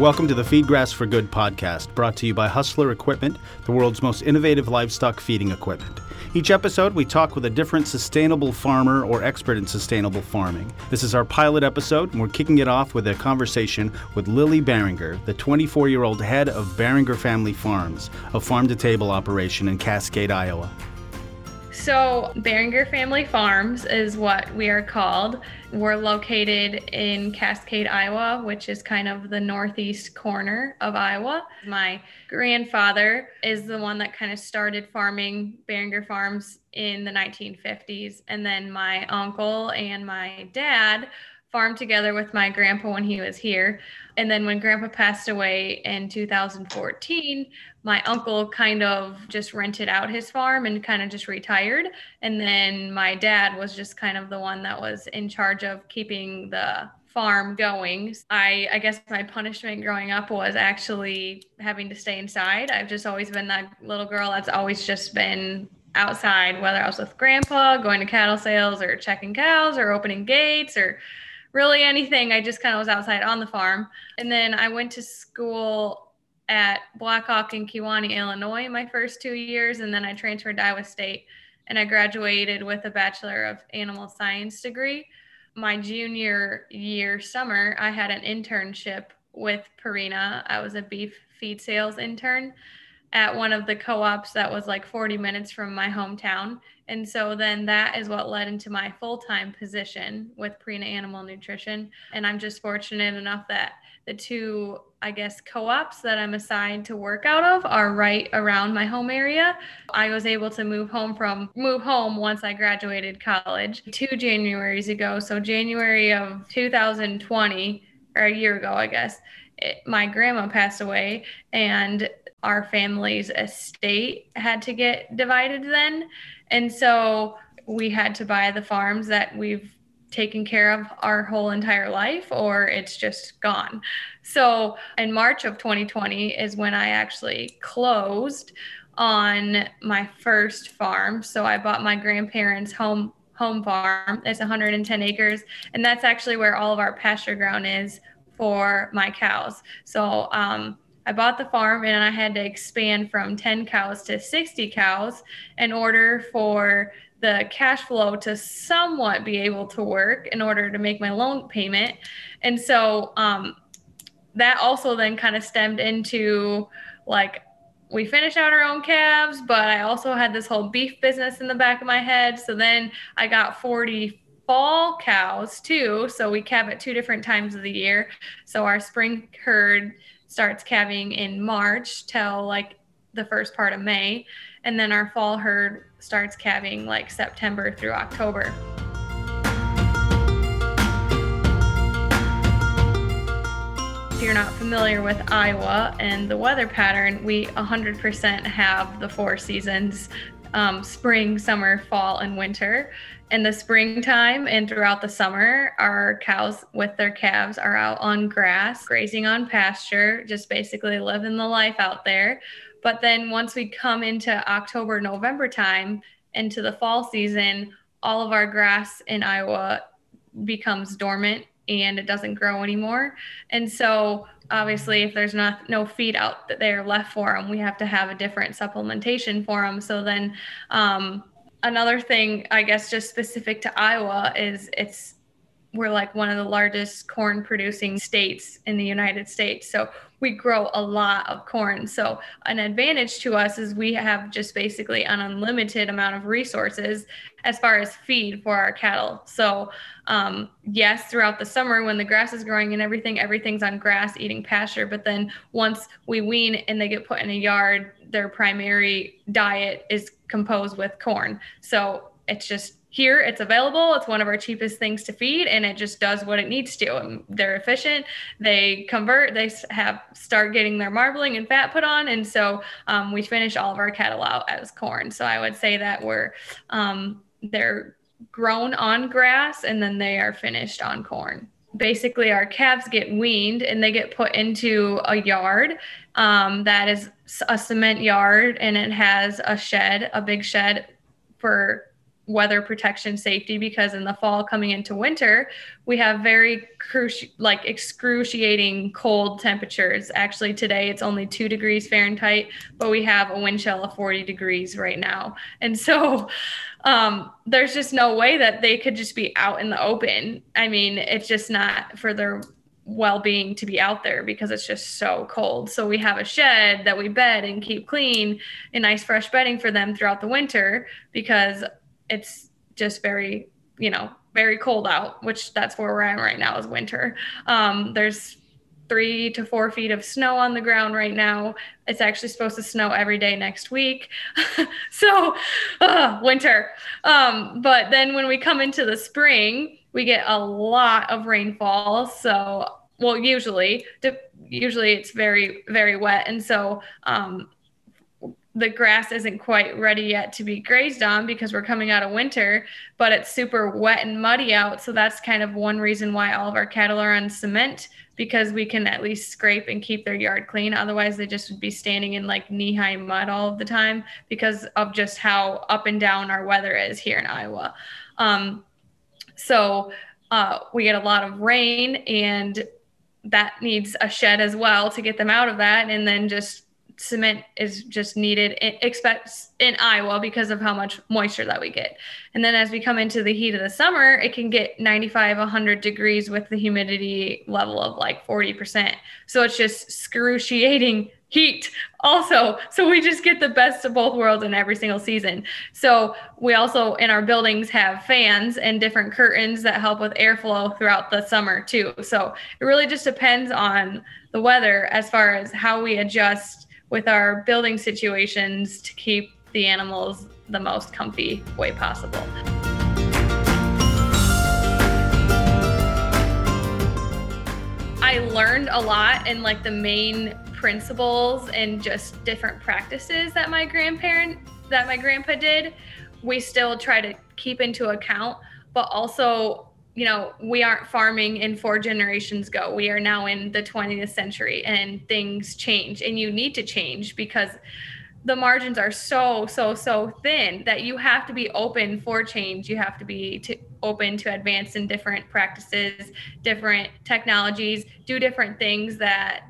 Welcome to the Feed Grass for Good podcast, brought to you by Hustler Equipment, the world's most innovative livestock feeding equipment. Each episode, we talk with a different sustainable farmer or expert in sustainable farming. This is our pilot episode, and we're kicking it off with a conversation with Lily Barringer, the 24 year old head of Barringer Family Farms, a farm to table operation in Cascade, Iowa. So, Beringer Family Farms is what we are called. We're located in Cascade, Iowa, which is kind of the northeast corner of Iowa. My grandfather is the one that kind of started farming Beringer Farms in the 1950s. And then my uncle and my dad farmed together with my grandpa when he was here. And then when grandpa passed away in 2014, my uncle kind of just rented out his farm and kind of just retired. And then my dad was just kind of the one that was in charge of keeping the farm going. I I guess my punishment growing up was actually having to stay inside. I've just always been that little girl that's always just been outside, whether I was with grandpa, going to cattle sales or checking cows or opening gates or really anything. I just kind of was outside on the farm. And then I went to school at Blackhawk in Kewanee, Illinois, my first two years. And then I transferred to Iowa State and I graduated with a Bachelor of Animal Science degree. My junior year summer, I had an internship with Purina. I was a beef feed sales intern at one of the co-ops that was like 40 minutes from my hometown. And so then that is what led into my full-time position with Purina Animal Nutrition. And I'm just fortunate enough that the two, I guess, co-ops that I'm assigned to work out of are right around my home area. I was able to move home from move home once I graduated college two Januaries ago. So January of 2020 or a year ago, I guess. It, my grandma passed away and our family's estate had to get divided then. And so we had to buy the farms that we've taken care of our whole entire life or it's just gone. So in March of 2020 is when I actually closed on my first farm. So I bought my grandparents' home home farm. It's 110 acres and that's actually where all of our pasture ground is for my cows. So um, I bought the farm and I had to expand from 10 cows to 60 cows in order for the cash flow to somewhat be able to work in order to make my loan payment. And so um, that also then kind of stemmed into like, we finished out our own calves, but I also had this whole beef business in the back of my head. So then I got 40 fall cows too. So we calve at two different times of the year. So our spring herd starts calving in March till like the first part of May. And then our fall herd starts calving like September through October. If you're not familiar with Iowa and the weather pattern, we 100% have the four seasons um, spring, summer, fall, and winter in the springtime and throughout the summer, our cows with their calves are out on grass, grazing on pasture, just basically living the life out there. But then once we come into October, November time, into the fall season, all of our grass in Iowa becomes dormant and it doesn't grow anymore. And so obviously if there's not no feed out that they're left for them, we have to have a different supplementation for them. So then um, another thing, I guess, just specific to Iowa is it's we're like one of the largest corn producing states in the United States. So we grow a lot of corn. So an advantage to us is we have just basically an unlimited amount of resources as far as feed for our cattle. So um, yes, throughout the summer when the grass is growing and everything, everything's on grass eating pasture. But then once we wean and they get put in a yard, their primary diet is composed with corn. So it's just here it's available. It's one of our cheapest things to feed and it just does what it needs to and they're efficient. They convert they have start getting their marbling and fat put on and so um, we finish all of our cattle out as corn. So i would say that we're um, they're grown on grass and then they are finished on corn. Basically our calves get weaned and they get put into a yard um, that is a cement yard and it has a shed a big shed for weather protection safety because in the fall coming into winter we have very cruci- like excruciating cold temperatures. Actually today it's only 2 degrees fahrenheit but we have a wind chill of 40 degrees right now. And so um, there's just no way that they could just be out in the open. I mean it's just not for their well-being to be out there because it's just so cold. So we have a shed that we bed and keep clean and nice fresh bedding for them throughout the winter because it's just very, you know, very cold out, which that's where we're at right now is winter. Um, there's three to four feet of snow on the ground right now. It's actually supposed to snow every day next week. so, uh, winter. Um, but then when we come into the spring, we get a lot of rainfall. So, well, usually, usually it's very, very wet. And so, um, the grass isn't quite ready yet to be grazed on because we're coming out of winter, but it's super wet and muddy out. So that's kind of one reason why all of our cattle are on cement because we can at least scrape and keep their yard clean. Otherwise, they just would be standing in like knee high mud all of the time because of just how up and down our weather is here in Iowa. Um, so uh, we get a lot of rain and that needs a shed as well to get them out of that. And then just cement is just needed in, expects in Iowa because of how much moisture that we get. And then as we come into the heat of the summer, it can get 95, 100 degrees with the humidity level of like 40%. So it's just excruciating heat also. So we just get the best of both worlds in every single season. So we also in our buildings have fans and different curtains that help with airflow throughout the summer too. So it really just depends on the weather as far as how we adjust with our building situations to keep the animals the most comfy way possible. I learned a lot in like the main principles and just different practices that my grandparent that my grandpa did. We still try to keep into account, but also you know, we aren't farming in four generations ago. We are now in the 20th century and things change and you need to change because the margins are so so so thin that you have to be open for change. You have to be to, open to advance in different practices different technologies do different things that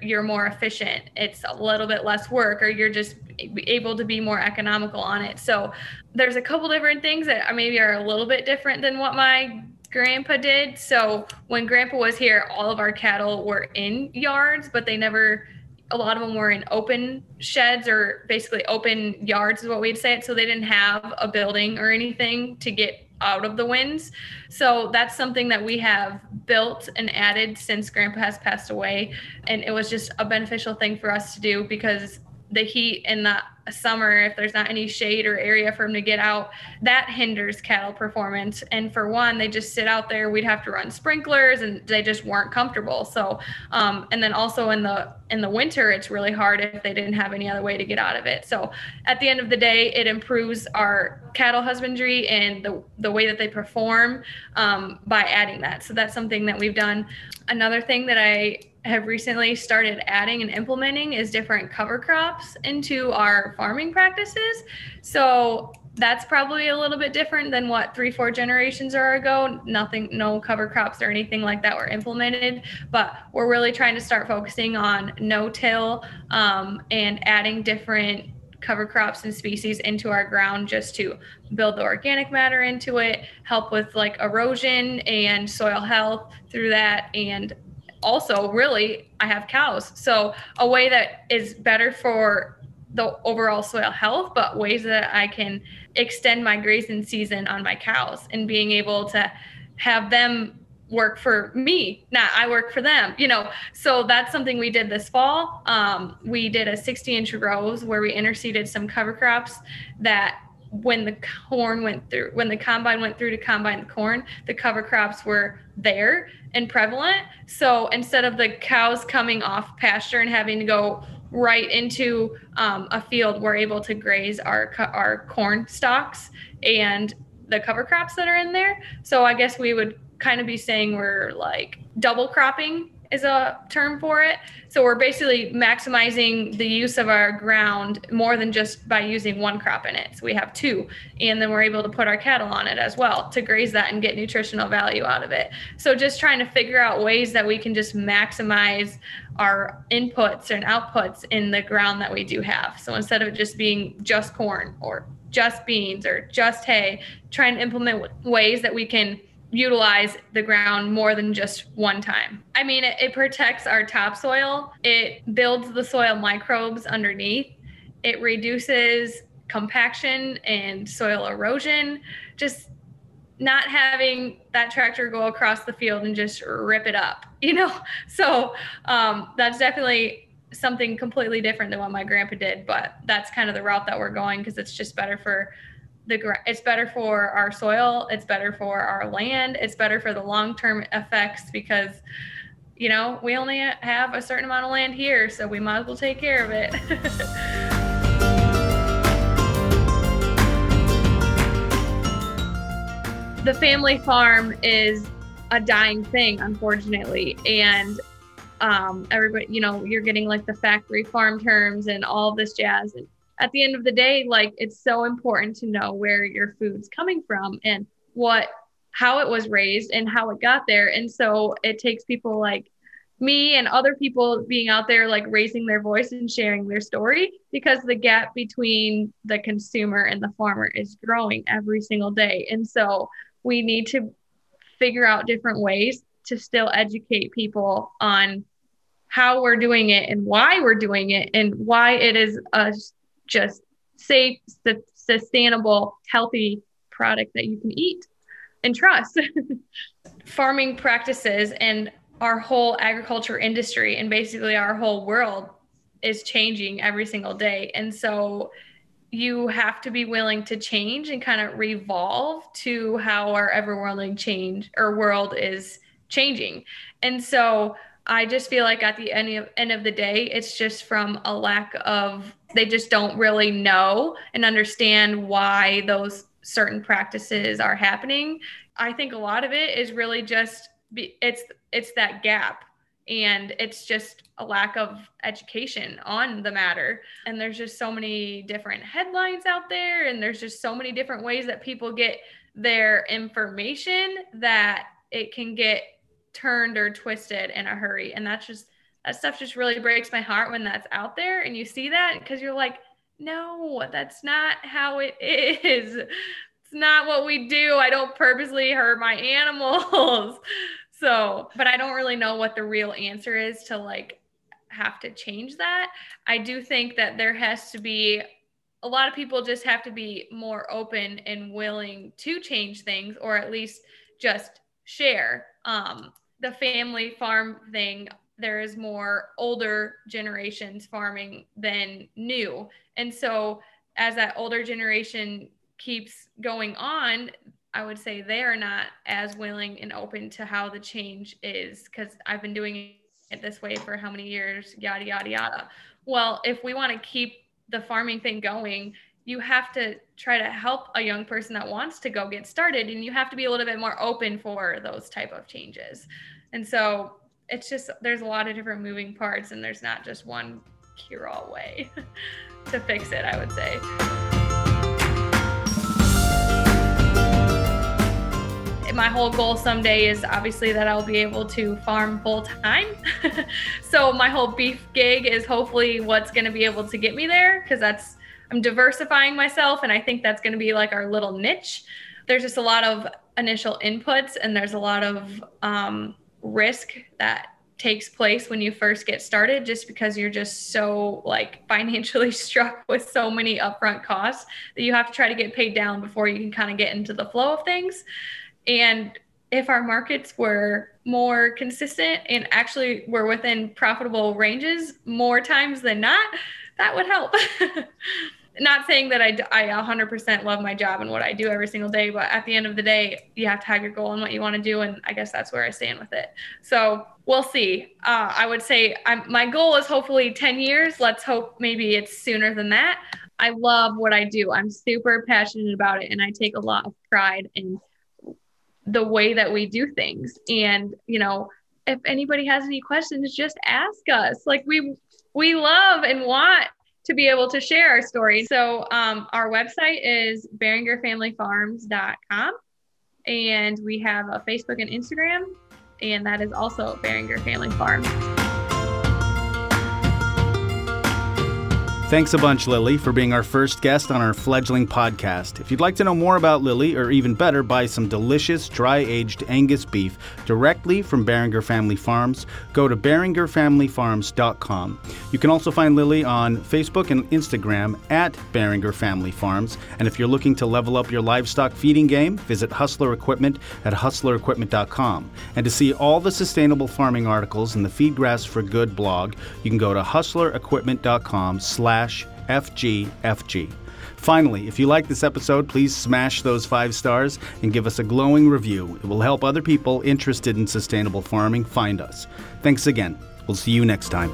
you're more efficient. It's a little bit less work or you're just able to be more economical on it. So there's a couple different things that maybe are a little bit different than what my grandpa did. So when grandpa was here, all of our cattle were in yards, but they never a lot of them were in open sheds or basically open yards is what we'd say it. So they didn't have a building or anything to get out of the winds. So that's something that we have built and added since grandpa has passed away. And it was just a beneficial thing for us to do because the heat in the summer if there's not any shade or area for them to get out that hinders cattle performance. And for one they just sit out there. We'd have to run sprinklers and they just weren't comfortable. So um, and then also in the in the winter it's really hard if they didn't have any other way to get out of it. So at the end of the day it improves our cattle husbandry and the the way that they perform um, by adding that. So that's something that we've done. Another thing that i have recently started adding and implementing is different cover crops into our farming practices. So that's probably a little bit different than what three, four generations are ago. Nothing, no cover crops or anything like that were implemented, but we're really trying to start focusing on no-till um, and adding different cover crops and species into our ground just to build the organic matter into it, help with like erosion and soil health through that, and also really I have cows. So a way that is better for the overall soil health, but ways that I can extend my grazing season on my cows and being able to have them work for me, not I work for them, you know. So that's something we did this fall. Um, we did a 60 inch rows where we interseeded some cover crops that when the corn went through, when the combine went through to combine the corn, the cover crops were there and prevalent. So instead of the cows coming off pasture and having to go right into um, a field, we're able to graze our our corn stalks and the cover crops that are in there. So I guess we would kind of be saying we're like double cropping is a term for it. So we're basically maximizing the use of our ground more than just by using one crop in it. So we have two, and then we're able to put our cattle on it as well to graze that and get nutritional value out of it. So just trying to figure out ways that we can just maximize our inputs and outputs in the ground that we do have. So instead of just being just corn or just beans or just hay, trying to implement ways that we can utilize the ground more than just one time. I mean, it, it, protects our topsoil, it builds the soil microbes underneath, it reduces compaction and soil erosion. Just not having that tractor go across the field and just rip it up, you know? So um, that's definitely something completely different than what my grandpa did, but that's kind of the route that we're going because it's just better for the it's better for our soil it's better for our land it's better for the long-term effects because you know we only have a certain amount of land here so we might as well take care of it. The family farm is a dying thing unfortunately and um, everybody you know you're getting like the factory farm terms and all this jazz and at the end of the day, like it's so important to know where your food's coming from and what how it was raised and how it got there. And so it takes people like me and other people being out there like raising their voice and sharing their story because the gap between the consumer and the farmer is growing every single day. And so we need to figure out different ways to still educate people on how we're doing it and why we're doing it and why it is a just safe, su- sustainable, healthy product that you can eat and trust. Farming practices and our whole agriculture industry and basically our whole world is changing every single day. And so you have to be willing to change and kind of revolve to how our ever-whirling change or world is changing. And so I just feel like at the end of, end of the day, it's just from a lack of, they just don't really know and understand why those certain practices are happening. I think a lot of it is really just, be, it's, it's that gap and it's just a lack of education on the matter. And there's just so many different headlines out there and there's just so many different ways that people get their information that it can get turned or twisted in a hurry. And that's just, that stuff just really breaks my heart when that's out there and you see that because you're like, no, that's not how it is. It's not what we do. I don't purposely hurt my animals. so, but I don't really know what the real answer is to like have to change that. I do think that there has to be a lot of people just have to be more open and willing to change things or at least just share. Um, the family farm thing, there is more older generations farming than new. And so as that older generation keeps going on, I would say they are not as willing and open to how the change is because I've been doing it this way for how many years, yada, yada, yada. Well, if we want to keep the farming thing going, you have to try to help a young person that wants to go get started and you have to be a little bit more open for those type of changes and so it's just there's a lot of different moving parts and there's not just one cure all way to fix it i would say my whole goal someday is obviously that I'll be able to farm full time. so my whole beef gig is hopefully what's going to be able to get me there because that's I'm diversifying myself and I think that's going to be like our little niche. There's just a lot of initial inputs and there's a lot of um, risk that takes place when you first get started just because you're just so like financially struck with so many upfront costs that you have to try to get paid down before you can kind of get into the flow of things and if our markets were more consistent and actually were within profitable ranges more times than not that would help not saying that I, I 100% love my job and what I do every single day, but at the end of the day, you have to have your goal and what you want to do. And I guess that's where I stand with it. So we'll see. Uh, I would say I'm, my goal is hopefully 10 years. Let's hope maybe it's sooner than that. I love what I do. I'm super passionate about it. And I take a lot of pride in the way that we do things. And, you know, if anybody has any questions, just ask us. Like we we love and want to be able to share our stories. So um, our website is BerengerFamilyFarms.com, and we have a Facebook and Instagram, and that is also Berenger Family Farms. Thanks a bunch, Lily, for being our first guest on our fledgling podcast. If you'd like to know more about Lily, or even better, buy some delicious dry aged Angus beef directly from Berenger Family Farms, go to BerengerFamilyFarms.com. You can also find Lily on Facebook and Instagram at Berenger Family Farms. And if you're looking to level up your livestock feeding game, visit Hustler Equipment at hustlerequipment.com. And to see all the sustainable farming articles in the Feed Grass for Good blog, you can go to hustlerequipment.com slash FGFG. Finally, if you like this episode, please smash those five stars and give us a glowing review. It will help other people interested in sustainable farming find us. Thanks again. We'll see you next time.